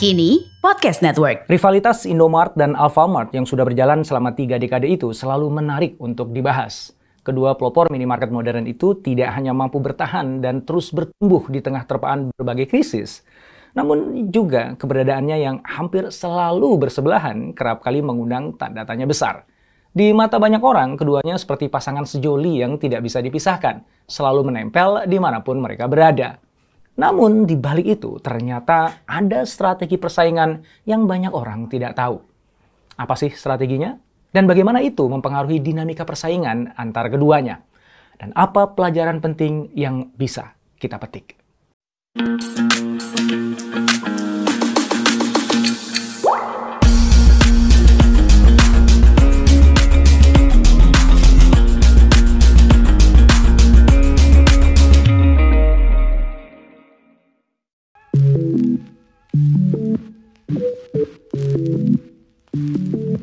Kini, Podcast Network. Rivalitas Indomart dan Alfamart yang sudah berjalan selama tiga dekade itu selalu menarik untuk dibahas. Kedua pelopor minimarket modern itu tidak hanya mampu bertahan dan terus bertumbuh di tengah terpaan berbagai krisis, namun juga keberadaannya yang hampir selalu bersebelahan kerap kali mengundang tanda tanya besar. Di mata banyak orang, keduanya seperti pasangan sejoli yang tidak bisa dipisahkan, selalu menempel di mana pun mereka berada. Namun di balik itu ternyata ada strategi persaingan yang banyak orang tidak tahu. Apa sih strateginya? Dan bagaimana itu mempengaruhi dinamika persaingan antar keduanya? Dan apa pelajaran penting yang bisa kita petik?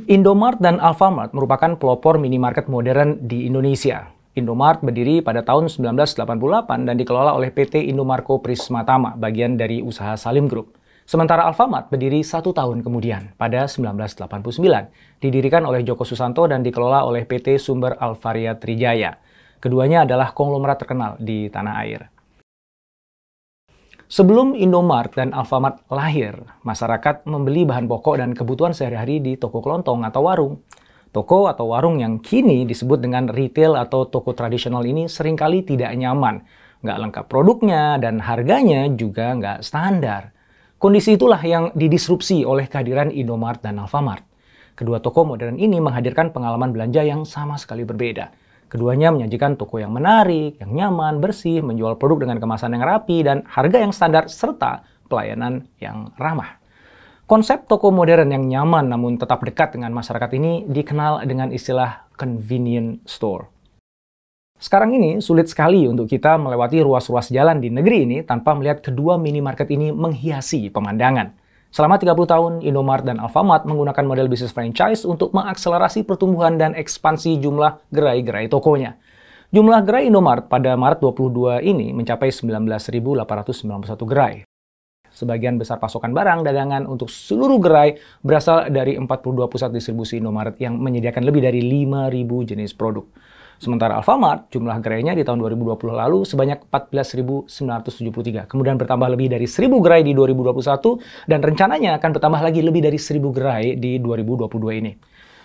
Indomart dan Alfamart merupakan pelopor minimarket modern di Indonesia. Indomart berdiri pada tahun 1988 dan dikelola oleh PT Indomarko Prisma Tama, bagian dari usaha Salim Group. Sementara Alfamart berdiri satu tahun kemudian, pada 1989, didirikan oleh Joko Susanto dan dikelola oleh PT Sumber Alvaria Trijaya. Keduanya adalah konglomerat terkenal di tanah air. Sebelum Indomart dan Alfamart lahir, masyarakat membeli bahan pokok dan kebutuhan sehari-hari di toko kelontong atau warung. Toko atau warung yang kini disebut dengan retail atau toko tradisional ini sering kali tidak nyaman. Nggak lengkap produknya dan harganya juga nggak standar. Kondisi itulah yang didisrupsi oleh kehadiran Indomart dan Alfamart. Kedua toko modern ini menghadirkan pengalaman belanja yang sama sekali berbeda Keduanya menyajikan toko yang menarik, yang nyaman, bersih, menjual produk dengan kemasan yang rapi, dan harga yang standar, serta pelayanan yang ramah. Konsep toko modern yang nyaman namun tetap dekat dengan masyarakat ini dikenal dengan istilah convenient store. Sekarang ini sulit sekali untuk kita melewati ruas-ruas jalan di negeri ini tanpa melihat kedua minimarket ini menghiasi pemandangan. Selama 30 tahun, Indomart dan Alfamart menggunakan model bisnis franchise untuk mengakselerasi pertumbuhan dan ekspansi jumlah gerai-gerai tokonya. Jumlah gerai Indomart pada Maret 22 ini mencapai 19.891 gerai. Sebagian besar pasokan barang dagangan untuk seluruh gerai berasal dari 42 pusat distribusi Indomaret yang menyediakan lebih dari 5.000 jenis produk. Sementara Alfamart, jumlah gerainya di tahun 2020 lalu sebanyak 14.973. Kemudian bertambah lebih dari 1.000 gerai di 2021 dan rencananya akan bertambah lagi lebih dari 1.000 gerai di 2022 ini.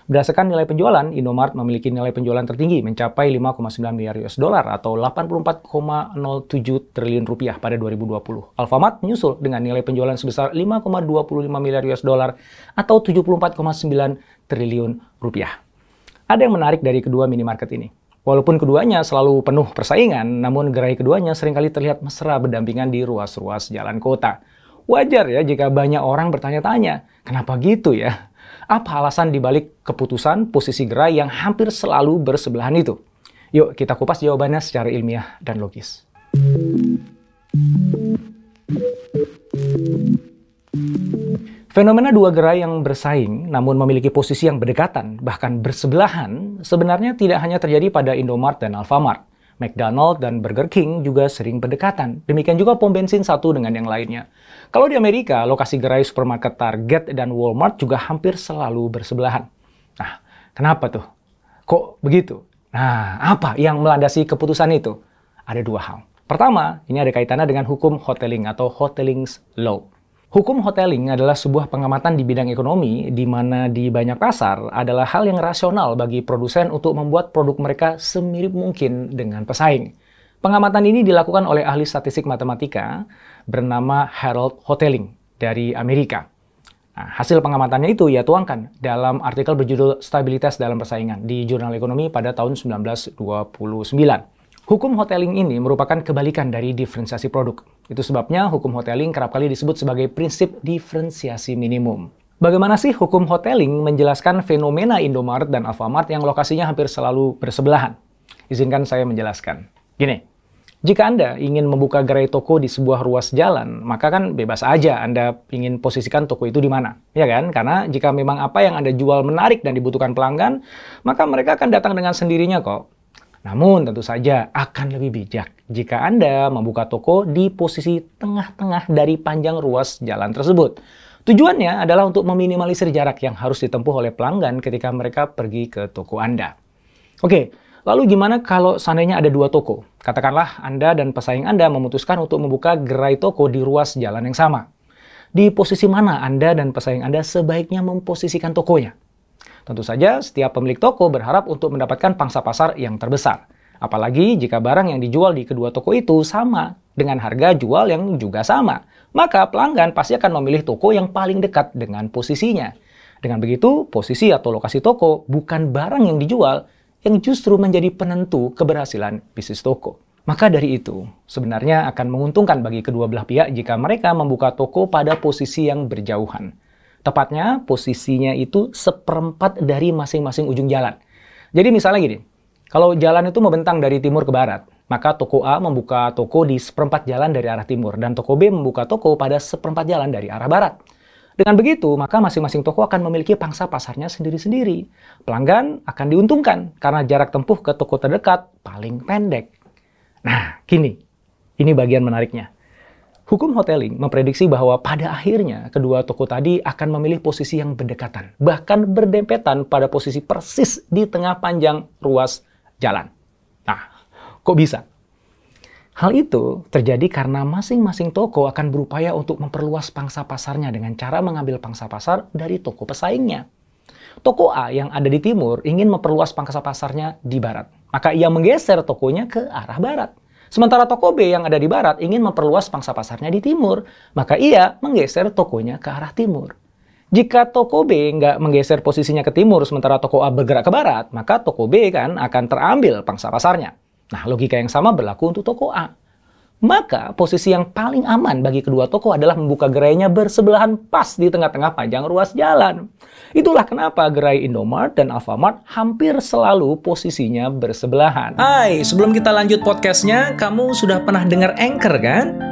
Berdasarkan nilai penjualan, Indomart memiliki nilai penjualan tertinggi mencapai 5,9 miliar US dollar atau 84,07 triliun rupiah pada 2020. Alfamart menyusul dengan nilai penjualan sebesar 5,25 miliar US dollar atau 74,9 triliun rupiah. Ada yang menarik dari kedua minimarket ini. Walaupun keduanya selalu penuh persaingan, namun gerai keduanya sering kali terlihat mesra berdampingan di ruas-ruas jalan kota. Wajar ya jika banyak orang bertanya-tanya, kenapa gitu ya? Apa alasan dibalik keputusan posisi gerai yang hampir selalu bersebelahan itu? Yuk kita kupas jawabannya secara ilmiah dan logis. Fenomena dua gerai yang bersaing namun memiliki posisi yang berdekatan, bahkan bersebelahan, sebenarnya tidak hanya terjadi pada Indomart dan Alfamart. McDonald dan Burger King juga sering berdekatan. Demikian juga pom bensin satu dengan yang lainnya. Kalau di Amerika, lokasi gerai supermarket Target dan Walmart juga hampir selalu bersebelahan. Nah, kenapa tuh? Kok begitu? Nah, apa yang melandasi keputusan itu? Ada dua hal. Pertama, ini ada kaitannya dengan hukum hoteling atau hoteling's law. Hukum hoteling adalah sebuah pengamatan di bidang ekonomi di mana di banyak pasar adalah hal yang rasional bagi produsen untuk membuat produk mereka semirip mungkin dengan pesaing. Pengamatan ini dilakukan oleh ahli statistik matematika bernama Harold Hoteling dari Amerika. Nah, hasil pengamatannya itu ia tuangkan dalam artikel berjudul Stabilitas dalam Persaingan di Jurnal Ekonomi pada tahun 1929. Hukum hoteling ini merupakan kebalikan dari diferensiasi produk. Itu sebabnya hukum hoteling kerap kali disebut sebagai prinsip diferensiasi minimum. Bagaimana sih hukum hoteling menjelaskan fenomena Indomaret dan Alfamart yang lokasinya hampir selalu bersebelahan? Izinkan saya menjelaskan. Gini, jika Anda ingin membuka gerai toko di sebuah ruas jalan, maka kan bebas aja Anda ingin posisikan toko itu di mana. Ya kan? Karena jika memang apa yang Anda jual menarik dan dibutuhkan pelanggan, maka mereka akan datang dengan sendirinya kok. Namun tentu saja akan lebih bijak jika Anda membuka toko di posisi tengah-tengah dari panjang ruas jalan tersebut. Tujuannya adalah untuk meminimalisir jarak yang harus ditempuh oleh pelanggan ketika mereka pergi ke toko Anda. Oke, Lalu gimana kalau seandainya ada dua toko? Katakanlah Anda dan pesaing Anda memutuskan untuk membuka gerai toko di ruas jalan yang sama. Di posisi mana Anda dan pesaing Anda sebaiknya memposisikan tokonya? Tentu saja setiap pemilik toko berharap untuk mendapatkan pangsa pasar yang terbesar. Apalagi jika barang yang dijual di kedua toko itu sama dengan harga jual yang juga sama. Maka pelanggan pasti akan memilih toko yang paling dekat dengan posisinya. Dengan begitu, posisi atau lokasi toko bukan barang yang dijual, yang justru menjadi penentu keberhasilan bisnis toko. Maka dari itu, sebenarnya akan menguntungkan bagi kedua belah pihak jika mereka membuka toko pada posisi yang berjauhan. Tepatnya, posisinya itu seperempat dari masing-masing ujung jalan. Jadi misalnya gini, kalau jalan itu membentang dari timur ke barat, maka toko A membuka toko di seperempat jalan dari arah timur, dan toko B membuka toko pada seperempat jalan dari arah barat. Dengan begitu, maka masing-masing toko akan memiliki pangsa pasarnya sendiri-sendiri. Pelanggan akan diuntungkan karena jarak tempuh ke toko terdekat paling pendek. Nah, kini, ini bagian menariknya. Hukum hoteling memprediksi bahwa pada akhirnya kedua toko tadi akan memilih posisi yang berdekatan, bahkan berdempetan pada posisi persis di tengah panjang ruas jalan. Nah, kok bisa? Hal itu terjadi karena masing-masing toko akan berupaya untuk memperluas pangsa pasarnya dengan cara mengambil pangsa pasar dari toko pesaingnya. Toko A yang ada di timur ingin memperluas pangsa pasarnya di barat, maka ia menggeser tokonya ke arah barat. Sementara toko B yang ada di barat ingin memperluas pangsa pasarnya di timur, maka ia menggeser tokonya ke arah timur. Jika toko B nggak menggeser posisinya ke timur sementara toko A bergerak ke barat, maka toko B kan akan terambil pangsa pasarnya. Nah, logika yang sama berlaku untuk toko A. Maka posisi yang paling aman bagi kedua toko adalah membuka gerainya bersebelahan pas di tengah-tengah panjang ruas jalan. Itulah kenapa gerai Indomart dan Alfamart hampir selalu posisinya bersebelahan. Hai, sebelum kita lanjut podcastnya, kamu sudah pernah dengar Anchor kan?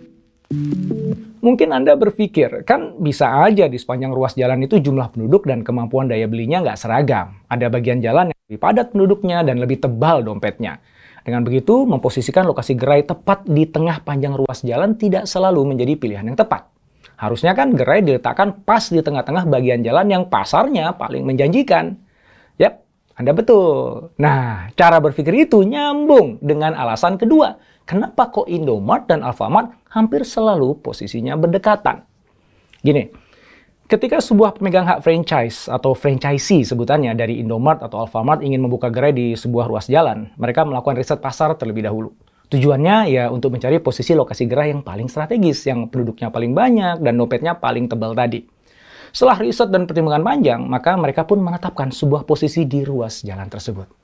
Mungkin Anda berpikir, kan bisa aja di sepanjang ruas jalan itu jumlah penduduk dan kemampuan daya belinya nggak seragam. Ada bagian jalan yang lebih padat penduduknya dan lebih tebal dompetnya. Dengan begitu, memposisikan lokasi gerai tepat di tengah panjang ruas jalan tidak selalu menjadi pilihan yang tepat. Harusnya kan gerai diletakkan pas di tengah-tengah bagian jalan yang pasarnya paling menjanjikan. Yap, Anda betul. Nah, cara berpikir itu nyambung dengan alasan kedua kenapa kok Indomart dan Alfamart hampir selalu posisinya berdekatan. Gini, ketika sebuah pemegang hak franchise atau franchisee sebutannya dari Indomart atau Alfamart ingin membuka gerai di sebuah ruas jalan, mereka melakukan riset pasar terlebih dahulu. Tujuannya ya untuk mencari posisi lokasi gerai yang paling strategis, yang penduduknya paling banyak dan dompetnya paling tebal tadi. Setelah riset dan pertimbangan panjang, maka mereka pun menetapkan sebuah posisi di ruas jalan tersebut.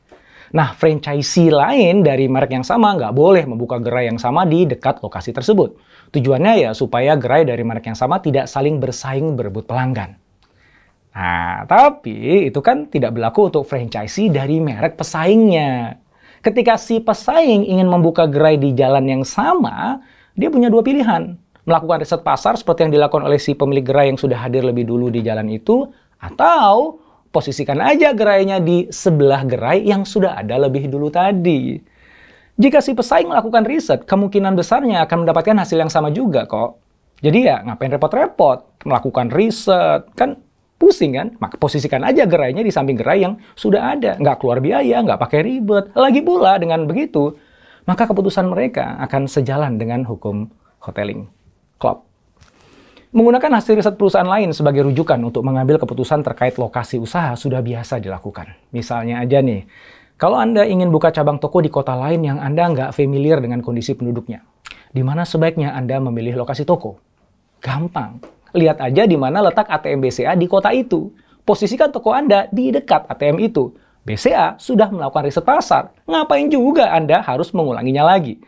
Nah, franchisee lain dari merek yang sama nggak boleh membuka gerai yang sama di dekat lokasi tersebut. Tujuannya ya supaya gerai dari merek yang sama tidak saling bersaing berebut pelanggan. Nah, tapi itu kan tidak berlaku untuk franchisee dari merek pesaingnya. Ketika si pesaing ingin membuka gerai di jalan yang sama, dia punya dua pilihan. Melakukan riset pasar seperti yang dilakukan oleh si pemilik gerai yang sudah hadir lebih dulu di jalan itu, atau posisikan aja gerainya di sebelah gerai yang sudah ada lebih dulu tadi. Jika si pesaing melakukan riset, kemungkinan besarnya akan mendapatkan hasil yang sama juga kok. Jadi ya ngapain repot-repot melakukan riset, kan Pusing kan? Maka posisikan aja gerainya di samping gerai yang sudah ada. Nggak keluar biaya, nggak pakai ribet. Lagi pula dengan begitu, maka keputusan mereka akan sejalan dengan hukum hoteling. Club. Menggunakan hasil riset perusahaan lain sebagai rujukan untuk mengambil keputusan terkait lokasi usaha sudah biasa dilakukan. Misalnya aja nih, kalau Anda ingin buka cabang toko di kota lain yang Anda nggak familiar dengan kondisi penduduknya, di mana sebaiknya Anda memilih lokasi toko? Gampang Lihat aja di mana letak ATM BCA di kota itu. Posisikan toko Anda di dekat ATM itu. BCA sudah melakukan riset pasar. Ngapain juga Anda harus mengulanginya lagi?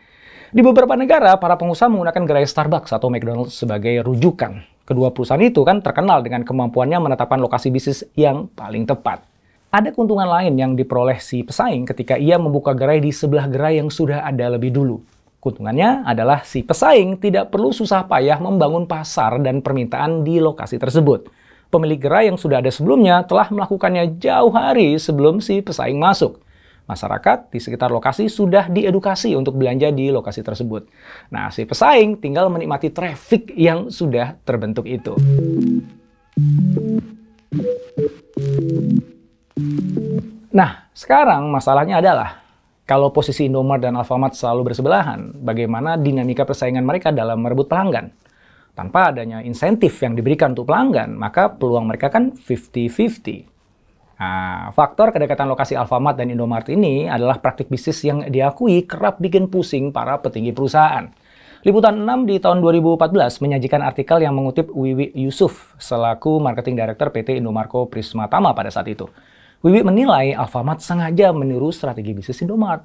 Di beberapa negara, para pengusaha menggunakan gerai Starbucks atau McDonald's sebagai rujukan. Kedua perusahaan itu kan terkenal dengan kemampuannya menetapkan lokasi bisnis yang paling tepat. Ada keuntungan lain yang diperoleh si pesaing ketika ia membuka gerai di sebelah gerai yang sudah ada lebih dulu. Keuntungannya adalah si pesaing tidak perlu susah payah membangun pasar dan permintaan di lokasi tersebut. Pemilik gerai yang sudah ada sebelumnya telah melakukannya jauh hari sebelum si pesaing masuk. Masyarakat di sekitar lokasi sudah diedukasi untuk belanja di lokasi tersebut. Nah, si pesaing tinggal menikmati traffic yang sudah terbentuk itu. Nah, sekarang masalahnya adalah kalau posisi Indomaret dan Alfamart selalu bersebelahan, bagaimana dinamika persaingan mereka dalam merebut pelanggan? Tanpa adanya insentif yang diberikan untuk pelanggan, maka peluang mereka kan 50-50. Nah, faktor kedekatan lokasi Alfamart dan Indomaret ini adalah praktik bisnis yang diakui kerap bikin pusing para petinggi perusahaan. Liputan 6 di tahun 2014 menyajikan artikel yang mengutip Wiwi Yusuf selaku Marketing Director PT Indomarko Prisma Tama pada saat itu. Wiwi menilai Alfamart sengaja meniru strategi bisnis Indomaret.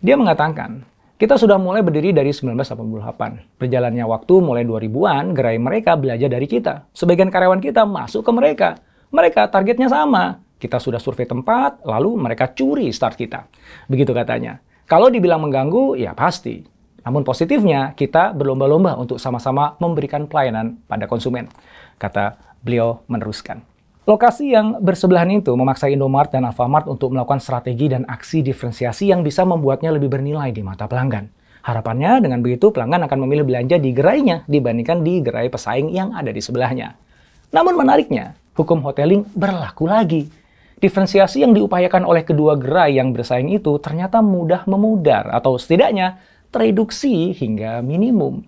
Dia mengatakan, kita sudah mulai berdiri dari 1988. Berjalannya waktu mulai 2000-an, gerai mereka belajar dari kita. Sebagian karyawan kita masuk ke mereka. Mereka targetnya sama. Kita sudah survei tempat, lalu mereka curi start kita. Begitu katanya. Kalau dibilang mengganggu, ya pasti. Namun positifnya, kita berlomba-lomba untuk sama-sama memberikan pelayanan pada konsumen. Kata beliau meneruskan. Lokasi yang bersebelahan itu memaksa Indomaret dan Alfamart untuk melakukan strategi dan aksi diferensiasi yang bisa membuatnya lebih bernilai di mata pelanggan. Harapannya dengan begitu pelanggan akan memilih belanja di gerainya dibandingkan di gerai pesaing yang ada di sebelahnya. Namun menariknya, hukum hoteling berlaku lagi. Diferensiasi yang diupayakan oleh kedua gerai yang bersaing itu ternyata mudah memudar atau setidaknya tereduksi hingga minimum.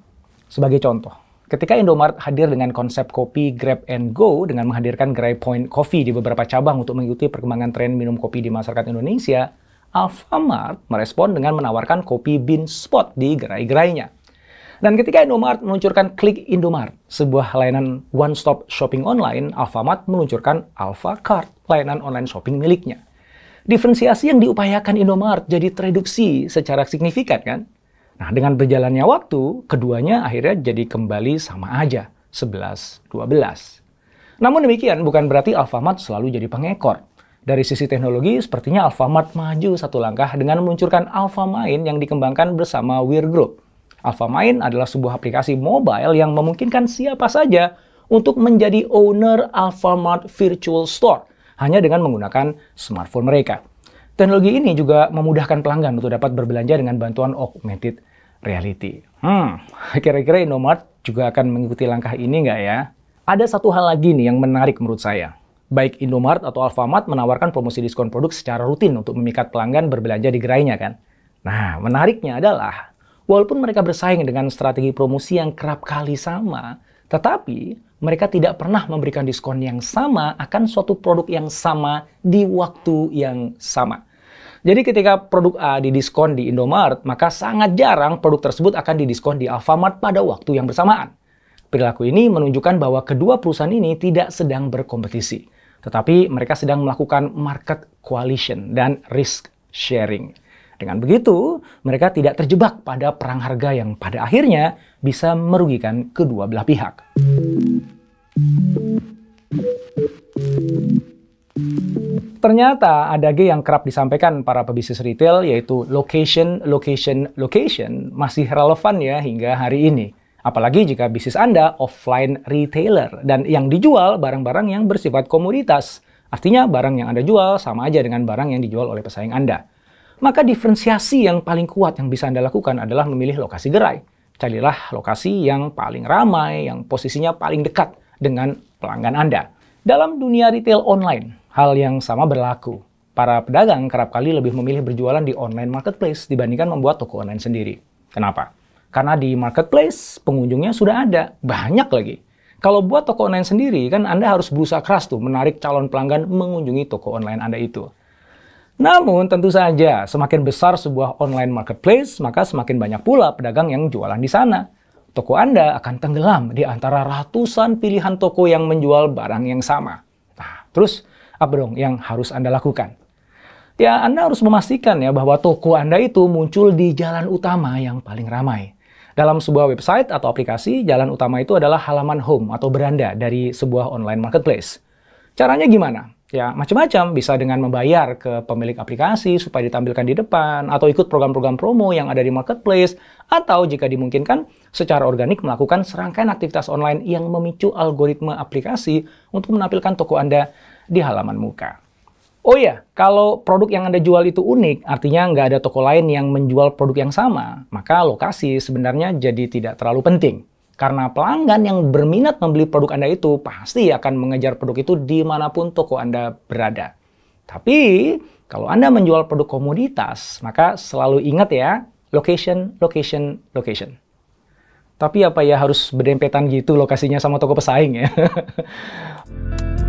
Sebagai contoh, Ketika Indomaret hadir dengan konsep kopi Grab and Go dengan menghadirkan gerai Point Coffee di beberapa cabang untuk mengikuti perkembangan tren minum kopi di masyarakat Indonesia, Alfamart merespon dengan menawarkan kopi Bean Spot di gerai-gerainya. Dan ketika Indomaret meluncurkan Klik Indomaret, sebuah layanan one-stop shopping online, Alfamart meluncurkan Alpha Card, layanan online shopping miliknya. Diferensiasi yang diupayakan Indomaret jadi tereduksi secara signifikan kan? Nah, dengan berjalannya waktu, keduanya akhirnya jadi kembali sama aja, 11-12. Namun demikian, bukan berarti Alfamart selalu jadi pengekor. Dari sisi teknologi, sepertinya Alfamart maju satu langkah dengan meluncurkan Alfamain yang dikembangkan bersama Weir Group. Alfamain adalah sebuah aplikasi mobile yang memungkinkan siapa saja untuk menjadi owner Alfamart Virtual Store hanya dengan menggunakan smartphone mereka. Teknologi ini juga memudahkan pelanggan untuk dapat berbelanja dengan bantuan augmented reality. Hmm, kira-kira Indomaret juga akan mengikuti langkah ini nggak ya? Ada satu hal lagi nih yang menarik menurut saya. Baik Indomaret atau Alfamart menawarkan promosi diskon produk secara rutin untuk memikat pelanggan berbelanja di gerainya kan? Nah, menariknya adalah, walaupun mereka bersaing dengan strategi promosi yang kerap kali sama, tetapi mereka tidak pernah memberikan diskon yang sama akan suatu produk yang sama di waktu yang sama. Jadi ketika produk A didiskon di Indomaret, maka sangat jarang produk tersebut akan didiskon di Alfamart pada waktu yang bersamaan. Perilaku ini menunjukkan bahwa kedua perusahaan ini tidak sedang berkompetisi, tetapi mereka sedang melakukan market coalition dan risk sharing. Dengan begitu, mereka tidak terjebak pada perang harga yang pada akhirnya bisa merugikan kedua belah pihak. Ternyata ada G yang kerap disampaikan para pebisnis retail yaitu location, location, location masih relevan ya hingga hari ini. Apalagi jika bisnis Anda offline retailer dan yang dijual barang-barang yang bersifat komoditas. Artinya barang yang Anda jual sama aja dengan barang yang dijual oleh pesaing Anda. Maka diferensiasi yang paling kuat yang bisa Anda lakukan adalah memilih lokasi gerai. Carilah lokasi yang paling ramai, yang posisinya paling dekat dengan pelanggan Anda. Dalam dunia retail online, hal yang sama berlaku. Para pedagang kerap kali lebih memilih berjualan di online marketplace dibandingkan membuat toko online sendiri. Kenapa? Karena di marketplace pengunjungnya sudah ada, banyak lagi. Kalau buat toko online sendiri, kan Anda harus berusaha keras tuh menarik calon pelanggan mengunjungi toko online Anda itu. Namun tentu saja, semakin besar sebuah online marketplace, maka semakin banyak pula pedagang yang jualan di sana toko Anda akan tenggelam di antara ratusan pilihan toko yang menjual barang yang sama. Nah, terus apa dong yang harus Anda lakukan? Ya, Anda harus memastikan ya bahwa toko Anda itu muncul di jalan utama yang paling ramai. Dalam sebuah website atau aplikasi, jalan utama itu adalah halaman home atau beranda dari sebuah online marketplace. Caranya gimana? Ya, macam-macam. Bisa dengan membayar ke pemilik aplikasi supaya ditampilkan di depan, atau ikut program-program promo yang ada di marketplace, atau jika dimungkinkan, secara organik melakukan serangkaian aktivitas online yang memicu algoritma aplikasi untuk menampilkan toko Anda di halaman muka. Oh ya, kalau produk yang Anda jual itu unik, artinya nggak ada toko lain yang menjual produk yang sama, maka lokasi sebenarnya jadi tidak terlalu penting. Karena pelanggan yang berminat membeli produk Anda itu pasti akan mengejar produk itu di mana pun toko Anda berada. Tapi kalau Anda menjual produk komoditas, maka selalu ingat ya, location, location, location. Tapi apa ya harus berdempetan gitu lokasinya sama toko pesaing ya?